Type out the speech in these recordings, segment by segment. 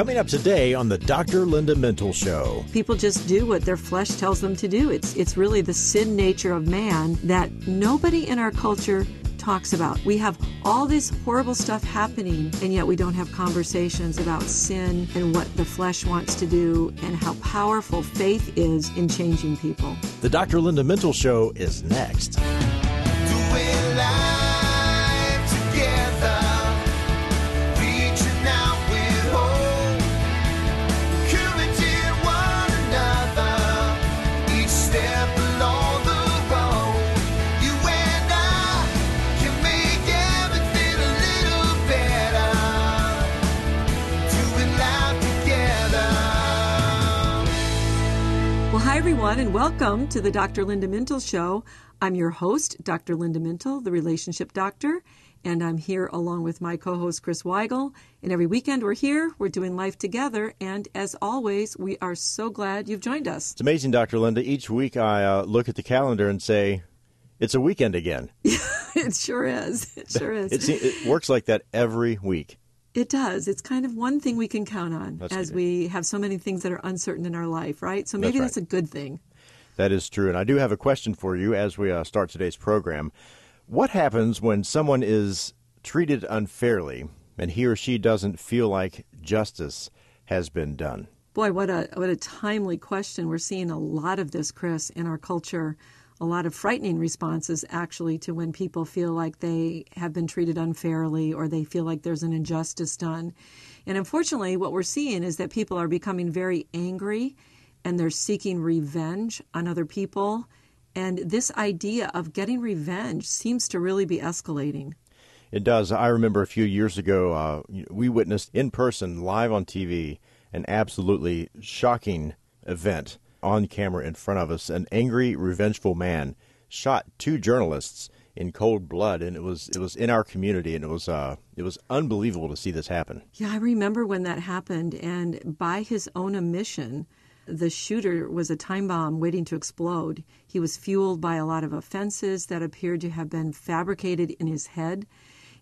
Coming up today on the Dr. Linda Mintle Show. People just do what their flesh tells them to do. It's it's really the sin nature of man that nobody in our culture talks about. We have all this horrible stuff happening, and yet we don't have conversations about sin and what the flesh wants to do and how powerful faith is in changing people. The Dr. Linda Mintle Show is next. Everyone, and welcome to the Dr. Linda Mintle Show. I'm your host, Dr. Linda Mintle, the relationship doctor, and I'm here along with my co host, Chris Weigel. And every weekend we're here, we're doing life together. And as always, we are so glad you've joined us. It's amazing, Dr. Linda. Each week I uh, look at the calendar and say, it's a weekend again. it sure is. It sure is. It, it works like that every week. It does. It's kind of one thing we can count on That's as good. we have so many things that are uncertain in our life, right? So maybe right. that's a good thing. That is true. And I do have a question for you as we uh, start today's program. What happens when someone is treated unfairly and he or she doesn't feel like justice has been done? Boy, what a what a timely question. We're seeing a lot of this, Chris, in our culture. A lot of frightening responses actually to when people feel like they have been treated unfairly or they feel like there's an injustice done. And unfortunately, what we're seeing is that people are becoming very angry and they're seeking revenge on other people. And this idea of getting revenge seems to really be escalating. It does. I remember a few years ago, uh, we witnessed in person, live on TV, an absolutely shocking event on camera in front of us. An angry, revengeful man shot two journalists in cold blood, and it was it was in our community, and it was uh, it was unbelievable to see this happen. Yeah, I remember when that happened, and by his own admission, the shooter was a time bomb waiting to explode. He was fueled by a lot of offenses that appeared to have been fabricated in his head.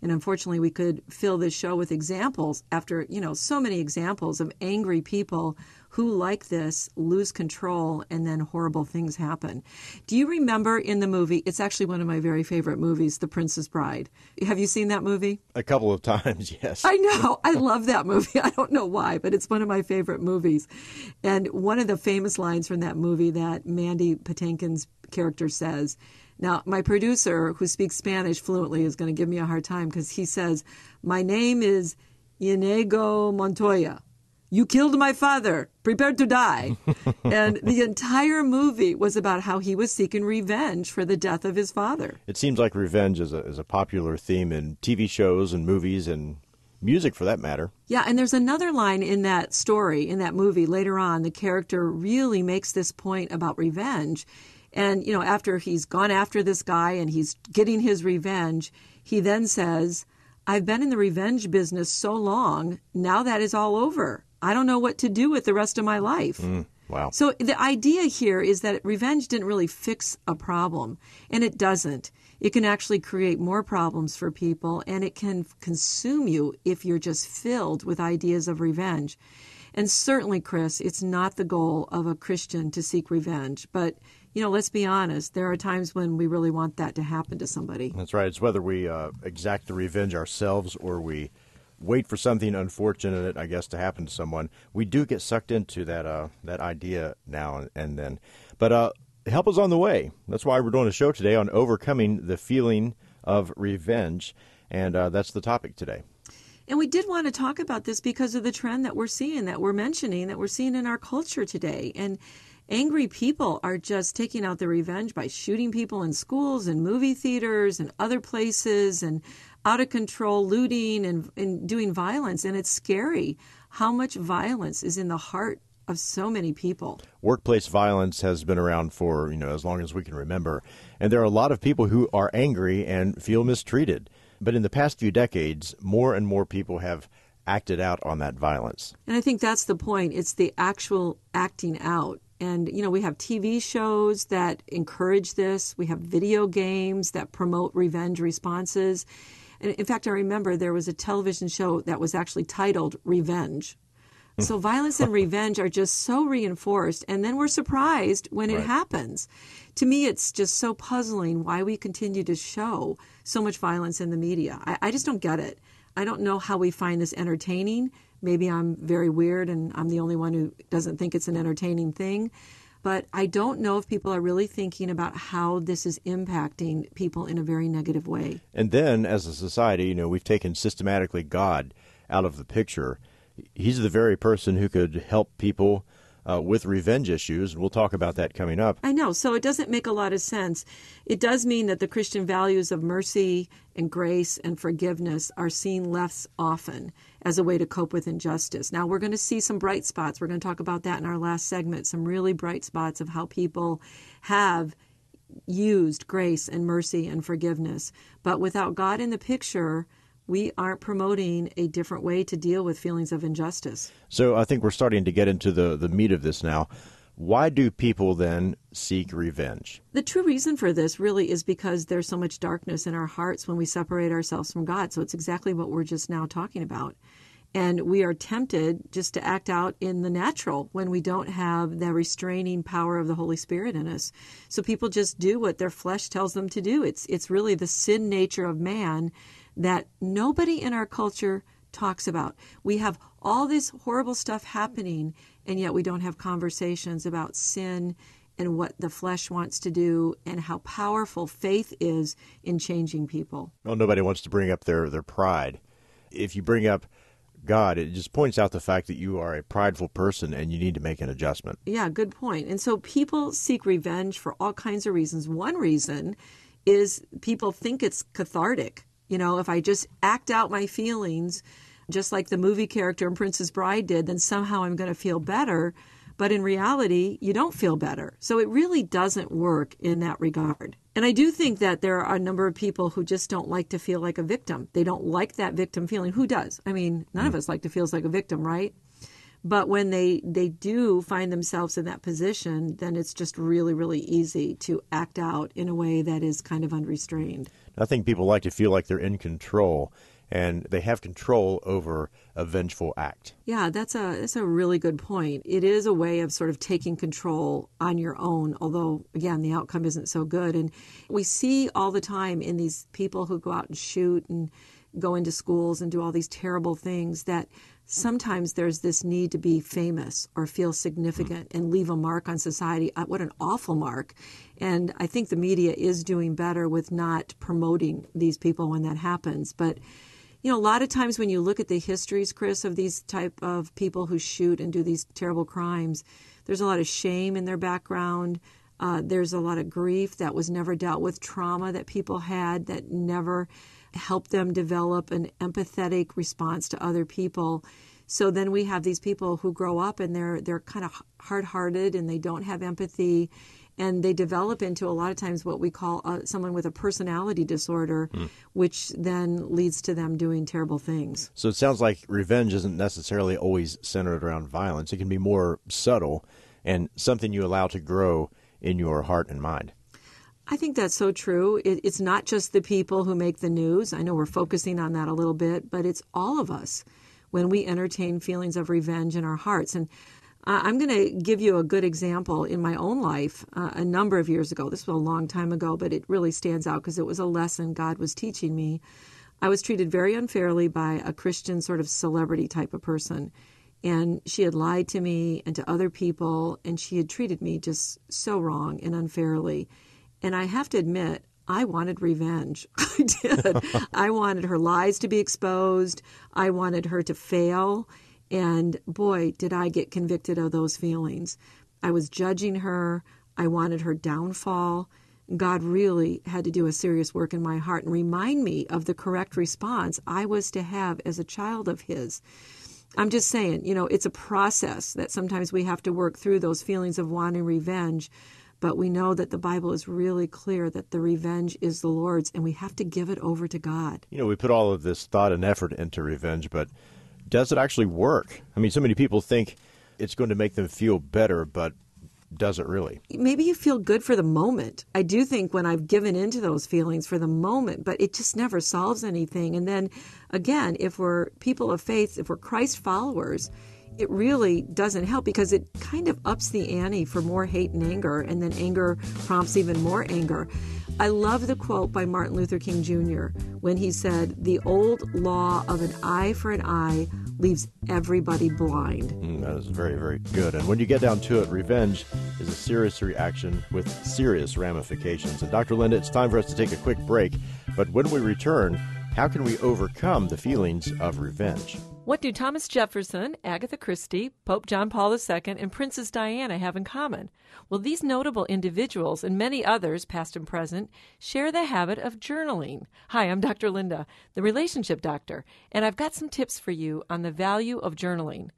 And unfortunately, we could fill this show with examples after, you know, so many examples of angry people who, like this, lose control and then horrible things happen. Do you remember in the movie? It's actually one of my very favorite movies, The Princess Bride. Have you seen that movie? A couple of times, yes. I know. I love that movie. I don't know why, but it's one of my favorite movies. And one of the famous lines from that movie that Mandy Patinkin's character says. Now, my producer, who speaks Spanish fluently, is going to give me a hard time because he says, My name is Inigo Montoya. You killed my father. Prepare to die. and the entire movie was about how he was seeking revenge for the death of his father. It seems like revenge is a is a popular theme in TV shows and movies and music, for that matter. Yeah, and there's another line in that story, in that movie later on. The character really makes this point about revenge. And, you know, after he's gone after this guy and he's getting his revenge, he then says, I've been in the revenge business so long, now that is all over. I don't know what to do with the rest of my life. Wow. So the idea here is that revenge didn't really fix a problem, and it doesn't. It can actually create more problems for people, and it can consume you if you're just filled with ideas of revenge. And certainly, Chris, it's not the goal of a Christian to seek revenge. But, you know, let's be honest, there are times when we really want that to happen to somebody. That's right. It's whether we uh, exact the revenge ourselves or we wait for something unfortunate, I guess, to happen to someone. We do get sucked into that uh, that idea now and, then. But uh, help is on the way. That's why we're doing a show today on overcoming the feeling of revenge, and uh, that's the topic today. And we did want to talk about this because of the trend that we're seeing, that we're mentioning, that we're seeing in our culture today. And angry people are just taking out their revenge by shooting people in schools and movie theaters and other places and out of control looting and, and doing violence. And it's scary how much violence is in the heart of so many people. Workplace violence has been around for you know as long as we can remember, and there are a lot of people who are angry and feel mistreated. But in the past few decades, more and more people have acted out on that violence. And I think that's the point. It's the actual acting out. And, you know, we have TV shows that encourage this. We have video games that promote revenge responses. And in fact, I remember there was a television show that was actually titled Revenge. So hmm. violence and revenge are just so reinforced, and then we're surprised when it Right. happens. To me, it's just so puzzling why we continue to show so much violence in the media. I, I just don't get it. I don't know how we find this entertaining. Maybe I'm very weird and I'm the only one who doesn't think it's an entertaining thing. But I don't know if people are really thinking about how this is impacting people in a very negative way. And then, as a society, you know, we've taken systematically God out of the picture. He's the very person who could help people uh, with revenge issues. We'll talk about that coming up. I know. So it doesn't make a lot of sense. It does mean that the Christian values of mercy and grace and forgiveness are seen less often as a way to cope with injustice. Now, we're going to see some bright spots. We're going to talk about that in our last segment, some really bright spots of how people have used grace and mercy and forgiveness. But without God in the picture, we aren't promoting a different way to deal with feelings of injustice. So I think we're starting to get into the, the meat of this now. Why do people then seek revenge? The true reason for this really is because there's so much darkness in our hearts when we separate ourselves from God. So it's exactly what we're just now talking about. And we are tempted just to act out in the natural when we don't have the restraining power of the Holy Spirit in us. So people just do what their flesh tells them to do. It's it's really the sin nature of man that nobody in our culture talks about. We have all this horrible stuff happening and yet we don't have conversations about sin and what the flesh wants to do and how powerful faith is in changing people. Well, nobody wants to bring up their, their pride. If you bring up God, it just points out the fact that you are a prideful person and you need to make an adjustment. Yeah, good point. And so people seek revenge for all kinds of reasons. One reason is people think it's cathartic. You know, if I just act out my feelings, just like the movie character in Princess Bride did, then somehow I'm going to feel better. But in reality, you don't feel better. So it really doesn't work in that regard. And I do think that there are a number of people who just don't like to feel like a victim. They don't like that victim feeling. Who does? I mean, none of hmm. us like to feel like a victim, right? But when they, they do find themselves in that position, then it's just really, really easy to act out in a way that is kind of unrestrained. I think people like to feel like they're in control and they have control over a vengeful act. Yeah, that's a that's a really good point. It is a way of sort of taking control on your own, although again the outcome isn't so good. And we see all the time in these people who go out and shoot and go into schools and do all these terrible things that sometimes there's this need to be famous or feel significant and leave a mark on society. Uh, What an awful mark. And I think the media is doing better with not promoting these people when that happens. But you know, a lot of times when you look at the histories, Chris, of these type of people who shoot and do these terrible crimes, there's a lot of shame in their background. Uh, there's a lot of grief that was never dealt with, trauma that people had that never helped them develop an empathetic response to other people. So then we have these people who grow up and they're they're kind of hard-hearted and they don't have empathy and they develop into a lot of times what we call uh, someone with a personality disorder, which then leads to them doing terrible things. So it sounds like revenge isn't necessarily always centered around violence. It can be more subtle and something you allow to grow in your heart and mind. I think that's so true. It, it's not just the people who make the news. I know we're focusing on that a little bit, but it's all of us when we entertain feelings of revenge in our hearts. And uh, I'm going to give you a good example in my own life uh, a number of years ago. This was a long time ago, but it really stands out because it was a lesson God was teaching me. I was treated very unfairly by a Christian sort of celebrity type of person. And she had lied to me and to other people, and she had treated me just so wrong and unfairly. And I have to admit, I wanted revenge. I did. I wanted her lies to be exposed. I wanted her to fail. And boy, did I get convicted of those feelings. I was judging her. I wanted her downfall. God really had to do a serious work in my heart and remind me of the correct response I was to have as a child of His. I'm just saying, you know, it's a process that sometimes we have to work through those feelings of wanting revenge. But we know that the Bible is really clear that the revenge is the Lord's and we have to give it over to God. You know, we put all of this thought and effort into revenge, but does it actually work? I mean, so many people think it's going to make them feel better, but does it really? Maybe you feel good for the moment. I do think when I've given into those feelings for the moment, but it just never solves anything. And then again, if we're people of faith, if we're Christ followers, it really doesn't help because it kind of ups the ante for more hate and anger, and then anger prompts even more anger. I love the quote by Martin Luther King Jr. when he said, The old law of an eye for an eye leaves everybody blind. Mm, that is very, very good. And when you get down to it, revenge is a serious reaction with serious ramifications. And Dr. Linda, it's time for us to take a quick break. But when we return, how can we overcome the feelings of revenge? What do Thomas Jefferson, Agatha Christie, Pope John Paul II, and Princess Diana have in common? Well, these notable individuals and many others, past and present, share the habit of journaling. Hi, I'm Dr. Linda, the relationship doctor, and I've got some tips for you on the value of journaling.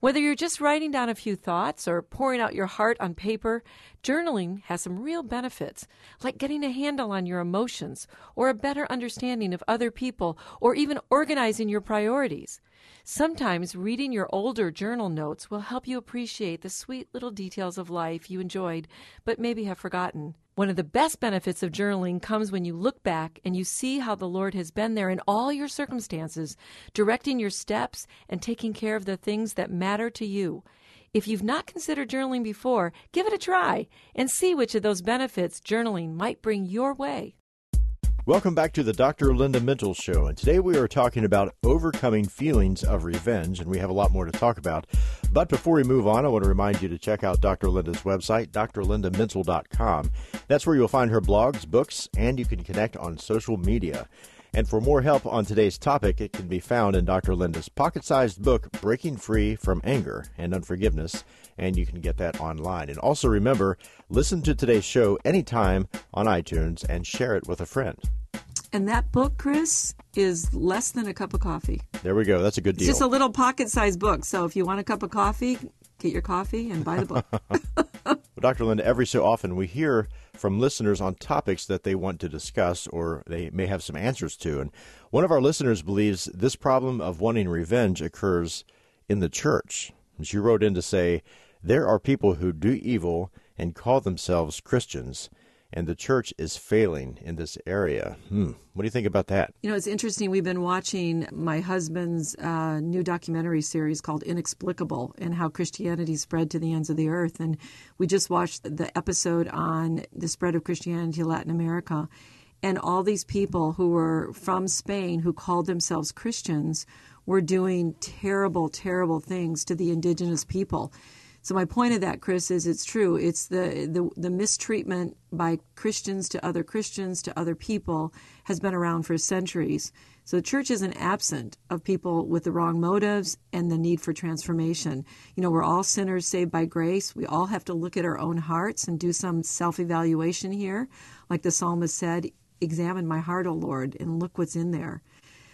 Whether you're just writing down a few thoughts or pouring out your heart on paper, journaling has some real benefits, like getting a handle on your emotions or a better understanding of other people or even organizing your priorities. Sometimes reading your older journal notes will help you appreciate the sweet little details of life you enjoyed but maybe have forgotten. One of the best benefits of journaling comes when you look back and you see how the Lord has been there in all your circumstances, directing your steps and taking care of the things that matter to you. If you've not considered journaling before, give it a try and see which of those benefits journaling might bring your way. Welcome back to the Dr. Linda Mintle Show, and today we are talking about overcoming feelings of revenge, and we have a lot more to talk about. But before we move on, I want to remind you to check out Dr. Linda's website, drlindamintle.com. That's where you'll find her blogs, books, and you can connect on social media. And for more help on today's topic, it can be found in Dr. Linda's pocket sized book, Breaking Free from Anger and Unforgiveness, and you can get that online. And also remember, listen to today's show anytime on iTunes and share it with a friend. And that book, Chris, is less than a cup of coffee. There we go. That's a good deal. It's just a little pocket sized book. So if you want a cup of coffee, get your coffee and buy the book. Well, Dr. Linda, every so often we hear from listeners on topics that they want to discuss or they may have some answers to. And one of our listeners believes this problem of wanting revenge occurs in the church. She wrote in to say, There are people who do evil and call themselves Christians, and the church is failing in this area. Hmm. What do you think about that? You know, it's interesting. We've been watching my husband's uh, new documentary series called Inexplicable and how Christianity spread to the ends of the earth. And we just watched the episode on the spread of Christianity to Latin America. And all these people who were from Spain who called themselves Christians were doing terrible, terrible things to the indigenous people. So my point of that, Chris, is it's true. It's the, the the mistreatment by Christians to other Christians to other people has been around for centuries. So the church isn't absent of people with the wrong motives and the need for transformation. You know, we're all sinners saved by grace. We all have to look at our own hearts and do some self-evaluation here. Like the psalmist said, examine my heart, O Lord, and look what's in there.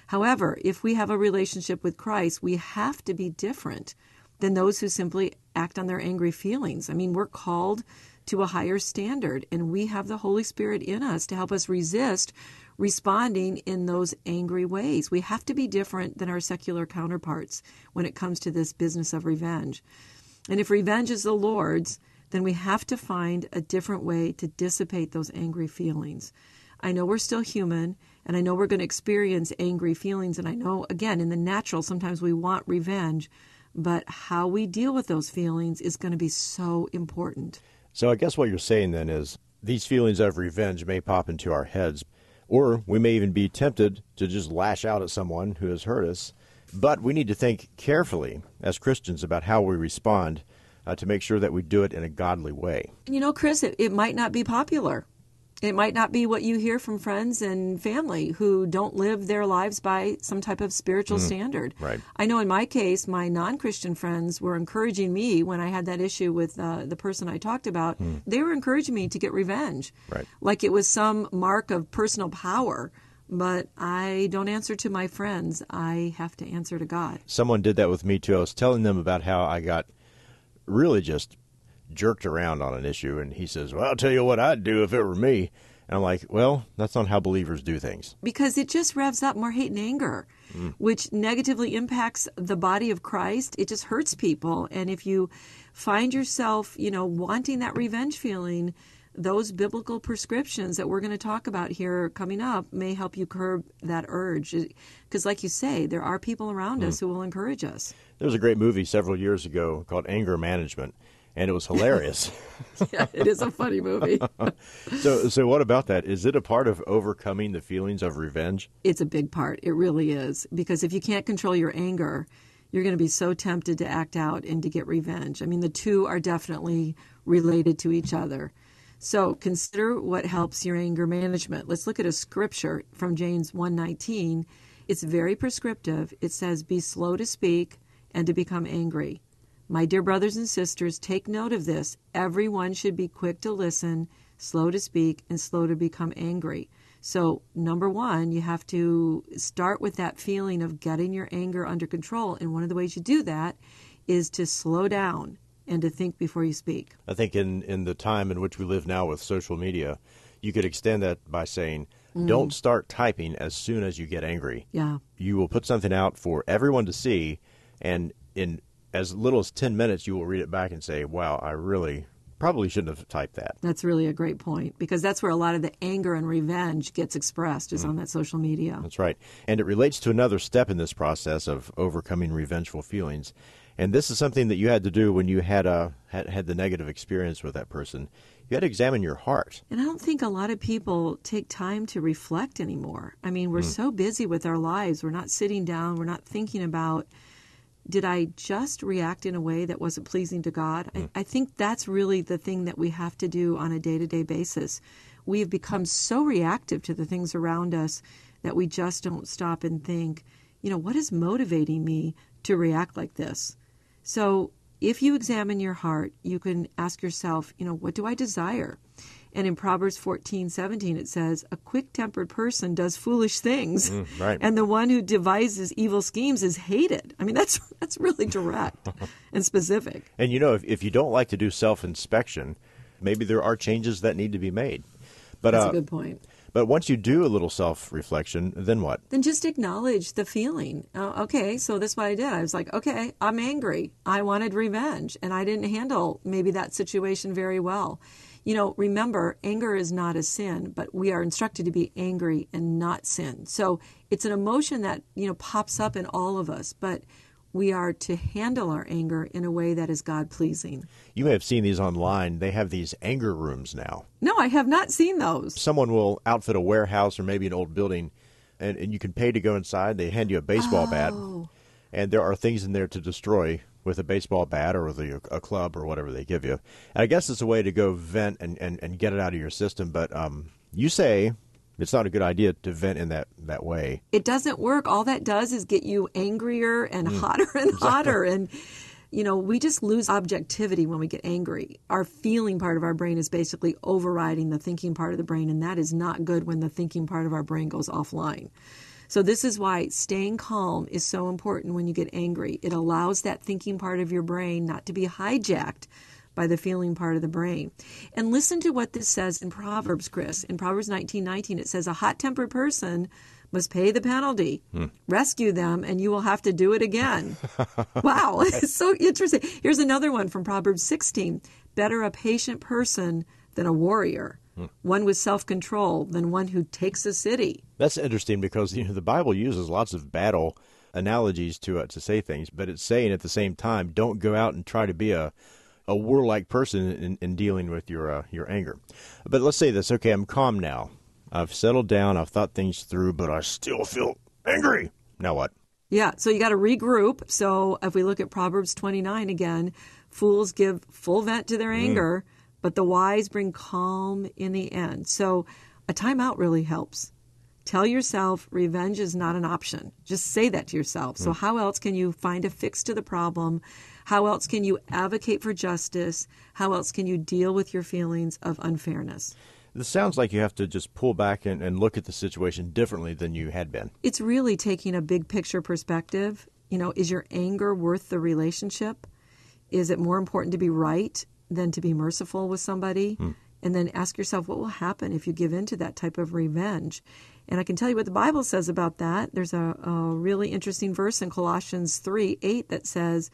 However, if we have a relationship with Christ, we have to be different than those who simply act on their angry feelings. I mean, we're called to a higher standard, and we have the Holy Spirit in us to help us resist responding in those angry ways. We have to be different than our secular counterparts when it comes to this business of revenge. And if revenge is the Lord's, then we have to find a different way to dissipate those angry feelings. I know we're still human, and I know we're going to experience angry feelings, and I know, again, in the natural, sometimes we want revenge, but how we deal with those feelings is going to be so important. So I guess what you're saying then is these feelings of revenge may pop into our heads, or we may even be tempted to just lash out at someone who has hurt us. But we need to think carefully as Christians about how we respond uh, to make sure that we do it in a godly way. You know, Chris, it, it might not be popular. It might not be what you hear from friends and family who don't live their lives by some type of spiritual standard. right. I know in my case, my non Christian friends were encouraging me when I had that issue with uh, the person I talked about. They were encouraging me to get revenge. Right. Like it was some mark of personal power. But I don't answer to my friends. I have to answer to God. Someone did that with me too. I was telling them about how I got really just jerked around on an issue, and he says, Well, I'll tell you what I'd do if it were me. And I'm like, Well, that's not how believers do things. because it just revs up more hate and anger, hmm. which negatively impacts the body of Christ. It just hurts people. And if you find yourself, you know, wanting that revenge feeling, those biblical prescriptions that we're going to talk about here coming up may help you curb that urge. Because, like you say, there are people around hmm. us who will encourage us. There was a great movie several years ago called Anger Management, and it was hilarious. yeah, it is a funny movie. so, so what about that? Is it a part of overcoming the feelings of revenge? it's a big part. It really is. Because if you can't control your anger, you're going to be so tempted to act out and to get revenge. I mean, the two are definitely related to each other. So consider what helps your anger management. Let's look at a scripture from James 1:19. It's very prescriptive. It says, "Be slow to speak and to become angry." My dear brothers and sisters, take note of this. Everyone should be quick to listen, slow to speak, and slow to become angry. So, number one, you have to start with that feeling of getting your anger under control. And one of the ways you do that is to slow down and to think before you speak. I think in, in the time in which we live now with social media, you could extend that by saying, mm. don't start typing as soon as you get angry. Yeah. You will put something out for everyone to see, and in as little as 10 minutes, you will read it back and say, wow, I really probably shouldn't have typed that. That's really a great point because that's where a lot of the anger and revenge gets expressed is mm-hmm. on that social media. That's right. And it relates to another step in this process of overcoming revengeful feelings. And this is something that you had to do when you had a had, had the negative experience with that person. You had to examine your heart. And I don't think a lot of people take time to reflect anymore. I mean, we're mm. so busy with our lives. We're not sitting down, we're not thinking about did I just react in a way that wasn't pleasing to God? I, hmm. I think that's really the thing that we have to do on a day to day basis. We have become so reactive to the things around us that we just don't stop and think, you know, what is motivating me to react like this? So if you examine your heart, you can ask yourself, you know, what do I desire? And in Proverbs 14, 17, it says, A quick tempered person does foolish things. right. And the one who devises evil schemes is hated. I mean, that's, that's really direct and specific. And you know, if, if you don't like to do self inspection, maybe there are changes that need to be made. But That's uh, a good point. but once you do a little self reflection, then what? Then just acknowledge the feeling. Uh, okay, so that's what I did. I was like, okay, I'm angry. I wanted revenge, and I didn't handle maybe that situation very well. You know, remember, anger is not a sin, but we are instructed to be angry and not sin. So it's an emotion that, you know, pops up in all of us, but we are to handle our anger in a way that is God pleasing. You may have seen these online. They have these anger rooms now. No, I have not seen those. Someone will outfit a warehouse or maybe an old building, and, and you can pay to go inside. They hand you a baseball bat, oh. and there are things in there to destroy with a baseball bat or with a, a club or whatever they give you. And I guess it's a way to go vent and, and, and get it out of your system. But um, you say it's not a good idea to vent in that, that way. it doesn't work. All that does is get you angrier and hotter and hotter. And, you know, we just lose objectivity when we get angry. Our feeling part of our brain is basically overriding the thinking part of the brain, and that is not good when the thinking part of our brain goes offline. So, this is why staying calm is so important when you get angry. It allows that thinking part of your brain not to be hijacked by the feeling part of the brain. And listen to what this says in Proverbs, Chris. In Proverbs 19 19, it says, A hot tempered person must pay the penalty. Hmm. Rescue them, and you will have to do it again. wow, it's so interesting. Here's another one from Proverbs 16 Better a patient person than a warrior, one with self control than one who takes a city. That's interesting because you know the Bible uses lots of battle analogies to uh, to say things, but it's saying at the same time, don't go out and try to be a a warlike person in, in dealing with your uh, your anger. But let's say this: okay, I'm calm now. I've settled down. I've thought things through, but I still feel angry. Now what? Yeah, so you got to regroup. So if we look at Proverbs 29 again, fools give full vent to their anger, but the wise bring calm in the end. So a timeout really helps. Tell yourself revenge is not an option. Just say that to yourself. So, hmm. how else can you find a fix to the problem? How else can you advocate for justice? How else can you deal with your feelings of unfairness? This sounds like you have to just pull back and, and look at the situation differently than you had been. It's really taking a big picture perspective. You know, is your anger worth the relationship? Is it more important to be right than to be merciful with somebody? Hmm. And then ask yourself, what will happen if you give in to that type of revenge? And I can tell you what the Bible says about that. There's a, a really interesting verse in Colossians 3 8 that says,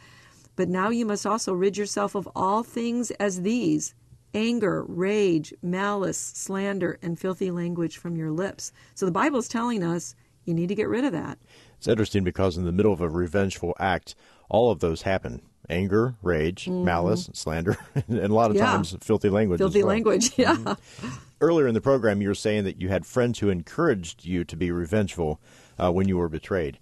But now you must also rid yourself of all things as these anger, rage, malice, slander, and filthy language from your lips. So the Bible is telling us you need to get rid of that. It's interesting because in the middle of a revengeful act, all of those happen anger, rage, malice, slander, and a lot of Mm-hmm. Yeah. times filthy language. Filthy well. language, yeah. Earlier in the program, you were saying that you had friends who encouraged you to be revengeful uh, when you were betrayed.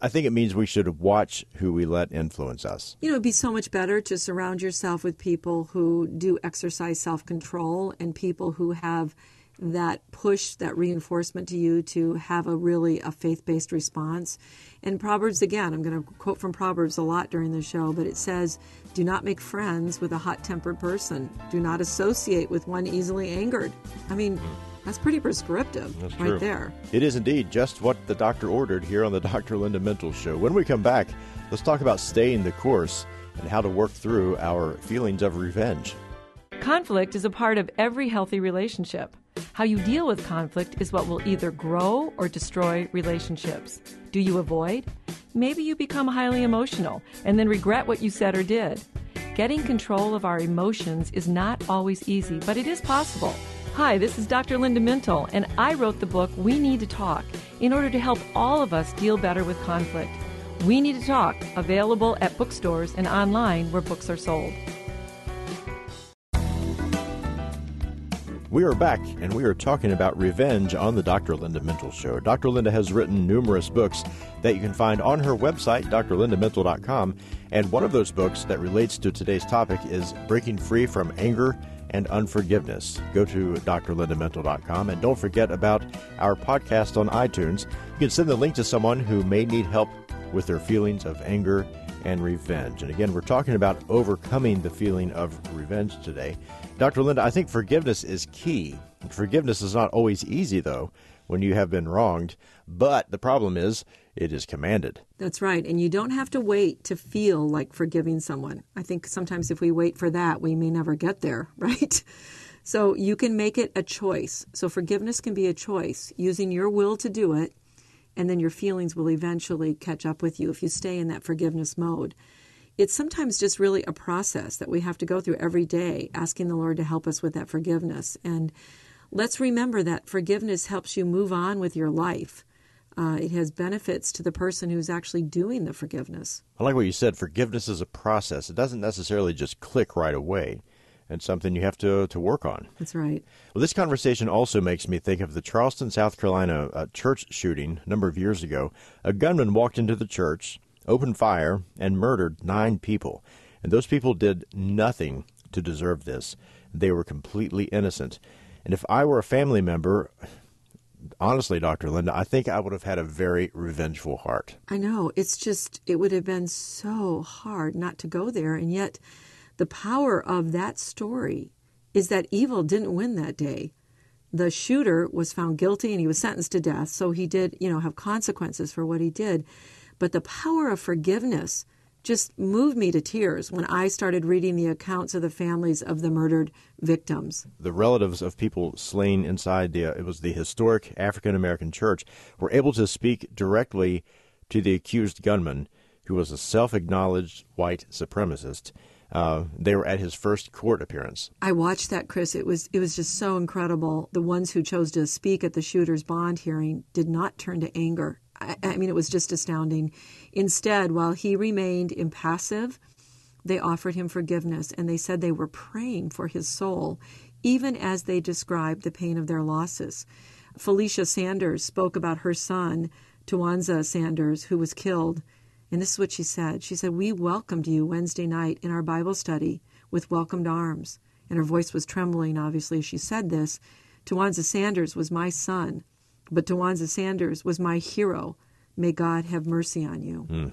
I think it means we should watch who we let influence us. You know, it'd be so much better to surround yourself with people who do exercise self control and people who have that push, that reinforcement to you to have a really a faith based response. And Proverbs again, I'm going to quote from Proverbs a lot during the show, but it says, "Do not make friends with a hot tempered person. Do not associate with one easily angered." I mean, hmm. that's pretty prescriptive That's right true. there. It is indeed just what the doctor ordered here on the Dr. Linda Mintle Show. When we come back, let's talk about staying the course and how to work through our feelings of revenge. Conflict is a part of every healthy relationship. How you deal with conflict is what will either grow or destroy relationships. Do you avoid? Maybe you become highly emotional and then regret what you said or did. Getting control of our emotions is not always easy, but it is possible. Hi, this is Dr. Linda Mintle, and I wrote the book We Need to Talk in order to help all of us deal better with conflict. We Need to Talk, available at bookstores and online where books are sold. We are back, and we are talking about revenge on the Dr. Linda Mintle Show. Dr. Linda has written numerous books that you can find on her website, drlindamintle.com. And one of those books that relates to today's topic is Breaking Free from Anger and Unforgiveness. Go to drlindamintle.com and don't forget about our podcast on iTunes. You can send the link to someone who may need help with their feelings of anger and revenge. And again, we're talking about overcoming the feeling of revenge today. Dr. Linda, I think forgiveness is key. Forgiveness is not always easy, though, when you have been wronged. But the problem is, it is commanded. That's right. And you don't have to wait to feel like forgiving someone. I think sometimes if we wait for that, we may never get there, right? So you can make it a choice. So forgiveness can be a choice, using your will to do it, and then your feelings will eventually catch up with you if you stay in that forgiveness mode. It's sometimes just really a process that we have to go through every day, asking the Lord to help us with that forgiveness. And let's remember that forgiveness helps you move on with your life. Uh, it has benefits to the person who's actually doing the forgiveness. I like what you said. Forgiveness is a process. It doesn't necessarily just click right away. It's something you have to, to work on. That's right. Well, this conversation also makes me think of the Charleston, South Carolina uh, church shooting a number of years ago. A gunman walked into the church, opened fire, and murdered nine people. And those people did nothing to deserve this. They were completely innocent. And if I were a family member, honestly, Dr. Linda, I think I would have had a very revengeful heart. I know. It's just, it would have been so hard not to go there. And yet, the power of that story is that evil didn't win that day. The shooter was found guilty and he was sentenced to death. So he did, you know, have consequences for what he did. But the power of forgiveness just moved me to tears when I started reading the accounts of the families of the murdered victims. the relatives of people slain inside the it was the historic African American church were able to speak directly to the accused gunman, who was a self-acknowledged white supremacist. Uh, they were at his first court appearance. I watched that, Chris. It was it was just so incredible. The ones who chose to speak at the shooter's bond hearing did not turn to anger. I, I mean, it was just astounding. Instead, while he remained impassive, they offered him forgiveness and they said they were praying for his soul, even as they described the pain of their losses. Felicia Sanders spoke about her son, Tywanza Sanders, who was killed. And this is what she said. She said, We welcomed you Wednesday night in our Bible study with welcomed arms. And her voice was trembling, obviously, as she said this. Tywanza Sanders was my son, but Tywanza Sanders was my hero. May God have mercy on you. Mm.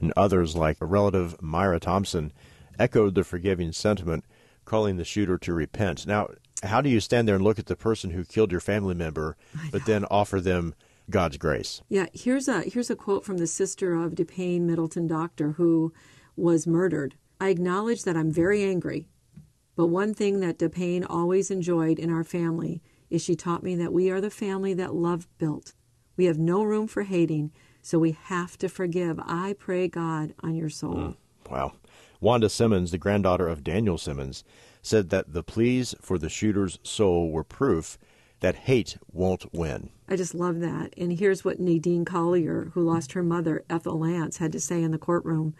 And others, like a relative Myra Thompson, echoed the forgiving sentiment, calling the shooter to repent. Now, how do you stand there and look at the person who killed your family member, but then offer them God's grace? Yeah, here's a here's a quote from the sister of DePayne Middleton doctor who was murdered. I acknowledge that I'm very angry, but one thing that DePayne always enjoyed in our family is she taught me that we are the family that love built. We have no room for hating, so we have to forgive. I pray God on your soul. Mm, wow. Wanda Simmons, the granddaughter of Daniel Simmons, said that the pleas for the shooter's soul were proof that hate won't win. I just love that. And here's what Nadine Collier, who lost her mother, Ethel Lance, had to say in the courtroom.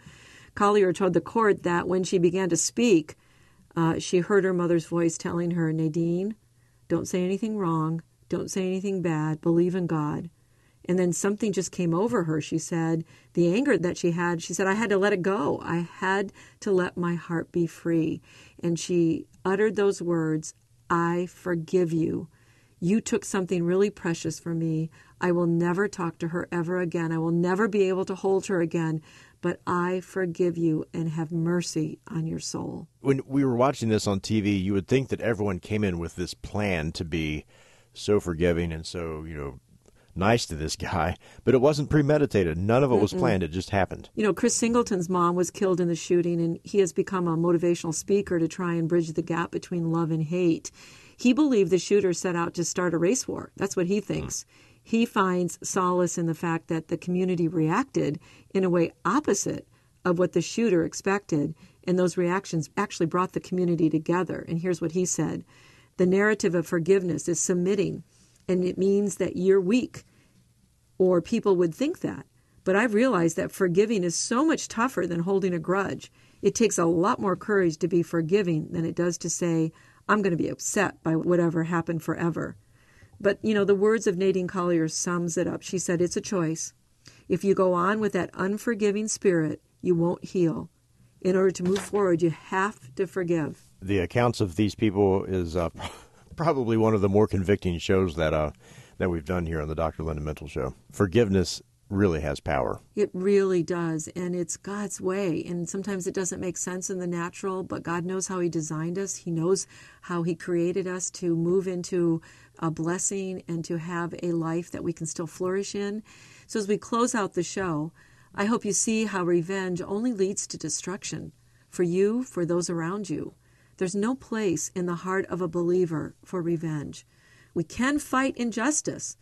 Collier told the court that when she began to speak, uh, she heard her mother's voice telling her, Nadine, don't say anything wrong, don't say anything bad, believe in God. And then something just came over her. She said, the anger that she had, she said, I had to let it go. I had to let my heart be free. And she uttered those words, I forgive you. You took something really precious from me. I will never talk to her ever again. I will never be able to hold her again. But I forgive you and have mercy on your soul. When we were watching this on TV, you would think that everyone came in with this plan to be so forgiving and so, you know, nice to this guy, but it wasn't premeditated. None of it was planned. It just happened. You know, Chris Singleton's mom was killed in the shooting, and he has become a motivational speaker to try and bridge the gap between love and hate. He believed the shooter set out to start a race war. That's what he hmm. thinks. He finds solace in the fact that the community reacted in a way opposite of what the shooter expected, and those reactions actually brought the community together. And here's what he said The narrative of forgiveness is submitting, and it means that you're weak or people would think that. But I've realized that forgiving is so much tougher than holding a grudge. It takes a lot more courage to be forgiving than it does to say, I'm going to be upset by whatever happened forever. But, you know, the words of Nadine Collier sums it up. She said, It's a choice. If you go on with that unforgiving spirit, you won't heal. In order to move forward, you have to forgive. The accounts of these people is uh, probably one of the more convicting shows that uh, that we've done here on the Dr. Linda Mintle Show. Forgiveness really has power. It really does. And it's God's way. And sometimes it doesn't make sense in the natural, but God knows how He designed us. He knows how He created us to move into a blessing and to have a life that we can still flourish in. So as we close out the show, I hope you see how revenge only leads to destruction for you, for those around you. There's no place in the heart of a believer for revenge. We can fight injustice.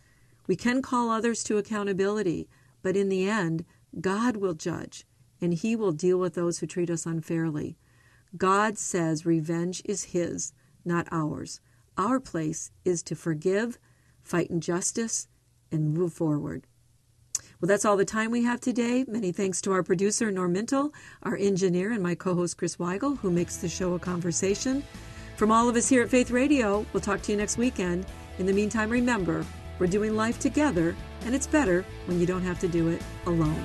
We can call others to accountability, but in the end, God will judge and He will deal with those who treat us unfairly. God says revenge is His, not ours. Our place is to forgive, fight injustice, and move forward. Well, that's all the time we have today. Many thanks to our producer, Norm Mintle, our engineer, and my co host, Chris Weigel, who makes the show a conversation. From all of us here at Faith Radio, we'll talk to you next weekend. In the meantime, remember, we're doing life together, and it's better when you don't have to do it alone.